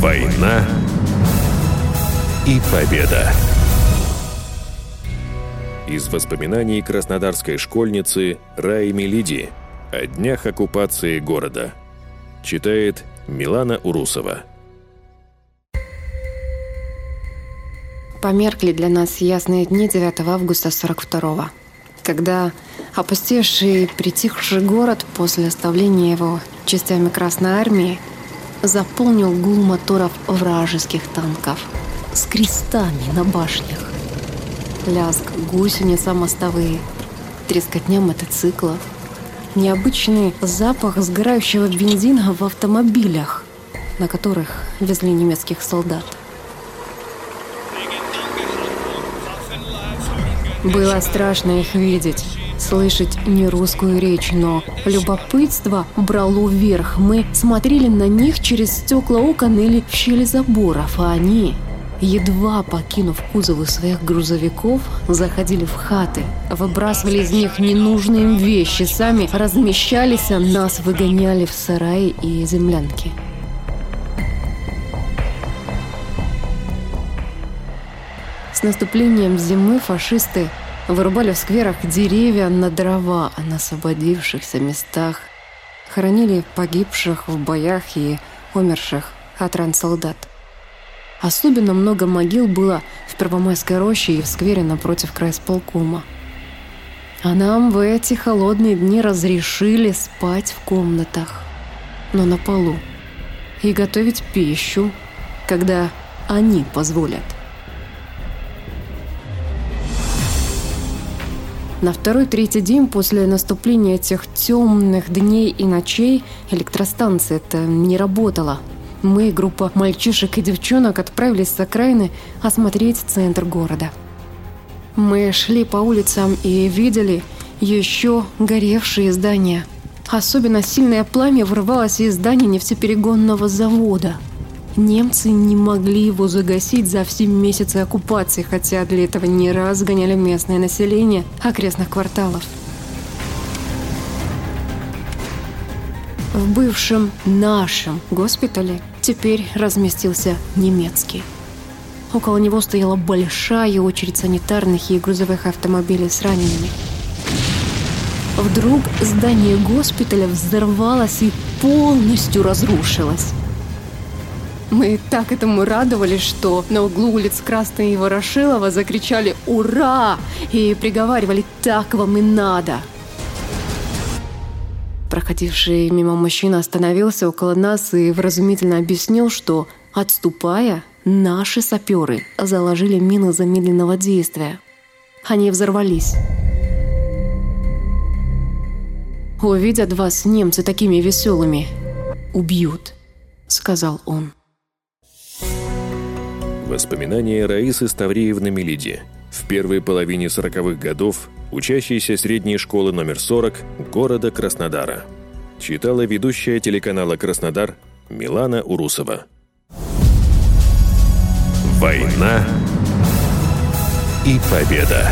Война и победа. Из воспоминаний краснодарской школьницы Раи Мелиди о днях оккупации города. Читает Милана Урусова. Померкли для нас ясные дни 9 августа 42-го, когда опустевший и притихший город после оставления его частями Красной Армии заполнил гул моторов вражеских танков с крестами на башнях. Лязг гусеница мостовые, трескотня мотоциклов, необычный запах сгорающего бензина в автомобилях, на которых везли немецких солдат. Было страшно их видеть, слышать не русскую речь, но любопытство брало вверх. Мы смотрели на них через стекла окон или в щели заборов, а они, едва покинув кузовы своих грузовиков, заходили в хаты, выбрасывали из них ненужные им вещи, сами размещались, а нас выгоняли в сараи и землянки. С наступлением зимы фашисты вырубали в скверах деревья на дрова, а на освободившихся местах хоронили погибших в боях и умерших от ран солдат. Особенно много могил было в Первомайской роще и в сквере напротив крайсполкома. А нам в эти холодные дни разрешили спать в комнатах, но на полу, и готовить пищу, когда они позволят. На второй-третий день после наступления этих темных дней и ночей электростанция это не работала. Мы, группа мальчишек и девчонок, отправились с окраины осмотреть центр города. Мы шли по улицам и видели еще горевшие здания. Особенно сильное пламя вырывалось из здания нефтеперегонного завода – Немцы не могли его загасить за все месяцы оккупации, хотя для этого не раз гоняли местное население окрестных кварталов. В бывшем нашем госпитале теперь разместился немецкий. Около него стояла большая очередь санитарных и грузовых автомобилей с ранеными. Вдруг здание госпиталя взорвалось и полностью разрушилось. Мы так этому радовались, что на углу улиц Красной и Ворошилова закричали «Ура!» и приговаривали «Так вам и надо!». Проходивший мимо мужчина остановился около нас и вразумительно объяснил, что, отступая, наши саперы заложили мины замедленного действия. Они взорвались. «Увидят вас немцы такими веселыми, убьют», — сказал он. Воспоминания Раисы Ставреевны Мелиди. В первой половине 40-х годов учащейся средней школы номер 40 города Краснодара. Читала ведущая телеканала «Краснодар» Милана Урусова. Война и победа.